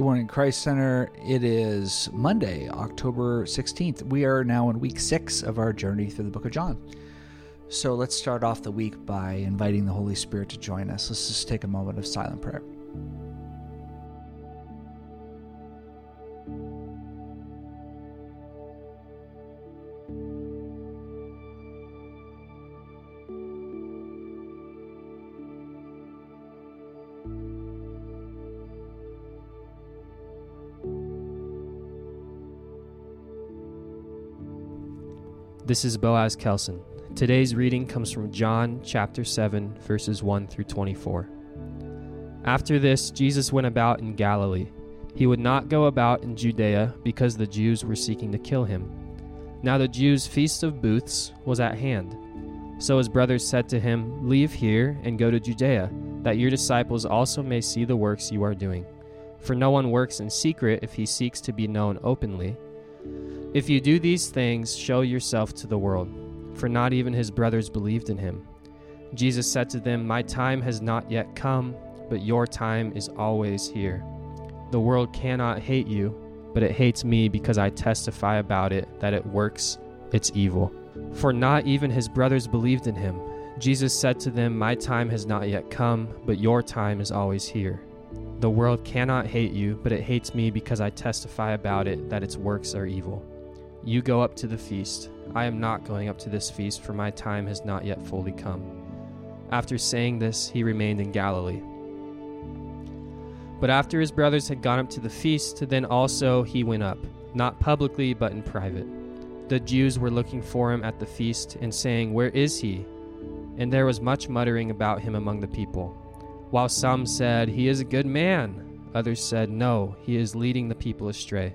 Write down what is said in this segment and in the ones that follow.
Good morning, Christ Center. It is Monday, October 16th. We are now in week six of our journey through the book of John. So let's start off the week by inviting the Holy Spirit to join us. Let's just take a moment of silent prayer. This is Boaz Kelson. Today's reading comes from John chapter 7, verses 1 through 24. After this, Jesus went about in Galilee. He would not go about in Judea because the Jews were seeking to kill him. Now the Jews' feast of booths was at hand. So his brothers said to him, Leave here and go to Judea, that your disciples also may see the works you are doing. For no one works in secret if he seeks to be known openly. If you do these things, show yourself to the world. For not even his brothers believed in him. Jesus said to them, My time has not yet come, but your time is always here. The world cannot hate you, but it hates me because I testify about it that it works its evil. For not even his brothers believed in him. Jesus said to them, My time has not yet come, but your time is always here. The world cannot hate you, but it hates me because I testify about it that its works are evil. You go up to the feast. I am not going up to this feast, for my time has not yet fully come. After saying this, he remained in Galilee. But after his brothers had gone up to the feast, then also he went up, not publicly, but in private. The Jews were looking for him at the feast, and saying, Where is he? And there was much muttering about him among the people. While some said, He is a good man, others said, No, he is leading the people astray.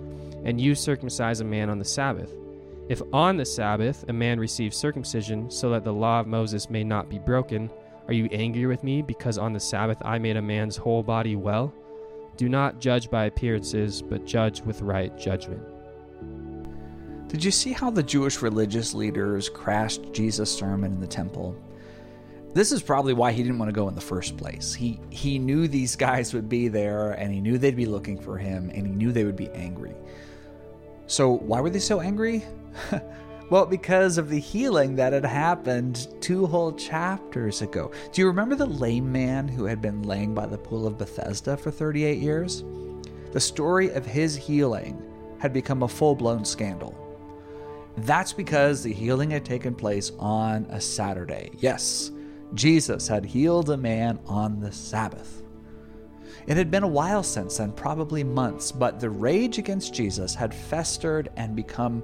and you circumcise a man on the Sabbath. If on the Sabbath a man receives circumcision, so that the law of Moses may not be broken, are you angry with me because on the Sabbath I made a man's whole body well? Do not judge by appearances, but judge with right judgment. Did you see how the Jewish religious leaders crashed Jesus' sermon in the temple? This is probably why he didn't want to go in the first place. He he knew these guys would be there and he knew they'd be looking for him and he knew they would be angry. So, why were they so angry? well, because of the healing that had happened two whole chapters ago. Do you remember the lame man who had been laying by the pool of Bethesda for 38 years? The story of his healing had become a full blown scandal. That's because the healing had taken place on a Saturday. Yes, Jesus had healed a man on the Sabbath. It had been a while since then, probably months, but the rage against Jesus had festered and become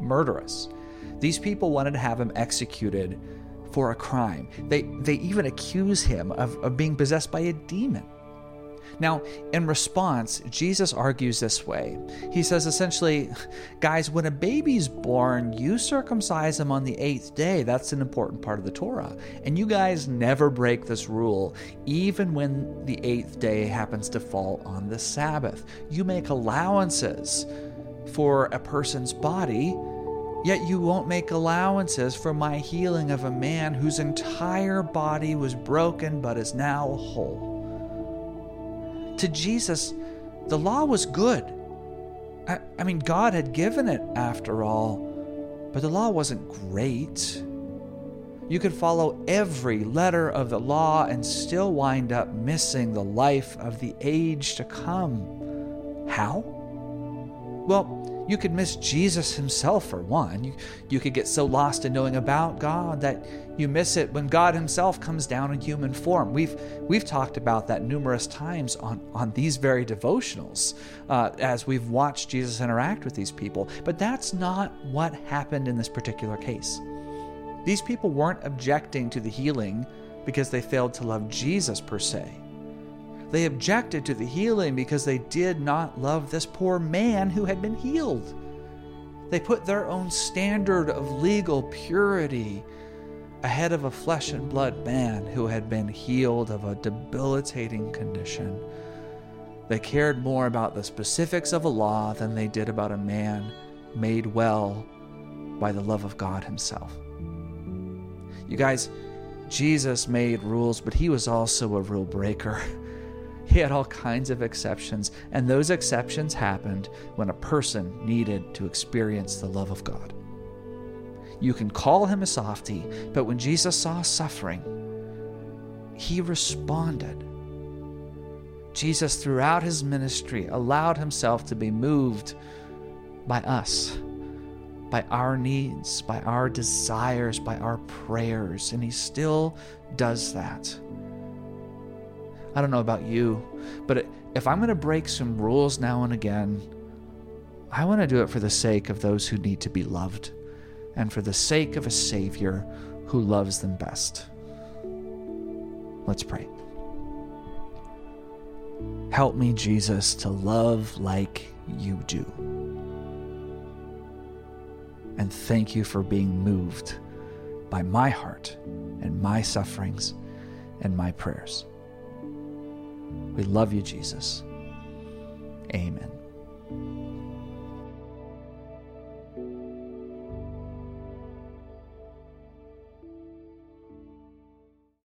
murderous. These people wanted to have him executed for a crime. They, they even accuse him of, of being possessed by a demon. Now, in response, Jesus argues this way. He says essentially, guys, when a baby's born, you circumcise him on the eighth day. That's an important part of the Torah. And you guys never break this rule, even when the eighth day happens to fall on the Sabbath. You make allowances for a person's body. Yet you won't make allowances for my healing of a man whose entire body was broken but is now whole. To Jesus, the law was good. I, I mean, God had given it after all, but the law wasn't great. You could follow every letter of the law and still wind up missing the life of the age to come. How? Well, you could miss Jesus himself for one. You, you could get so lost in knowing about God that you miss it when God himself comes down in human form. We've we've talked about that numerous times on on these very devotionals uh, as we've watched Jesus interact with these people. But that's not what happened in this particular case. These people weren't objecting to the healing because they failed to love Jesus per se. They objected to the healing because they did not love this poor man who had been healed. They put their own standard of legal purity ahead of a flesh and blood man who had been healed of a debilitating condition. They cared more about the specifics of a law than they did about a man made well by the love of God Himself. You guys, Jesus made rules, but He was also a rule breaker. He had all kinds of exceptions, and those exceptions happened when a person needed to experience the love of God. You can call him a softy, but when Jesus saw suffering, he responded. Jesus, throughout his ministry, allowed himself to be moved by us, by our needs, by our desires, by our prayers, and he still does that. I don't know about you, but if I'm going to break some rules now and again, I want to do it for the sake of those who need to be loved and for the sake of a Savior who loves them best. Let's pray. Help me, Jesus, to love like you do. And thank you for being moved by my heart and my sufferings and my prayers. We love you, Jesus. Amen.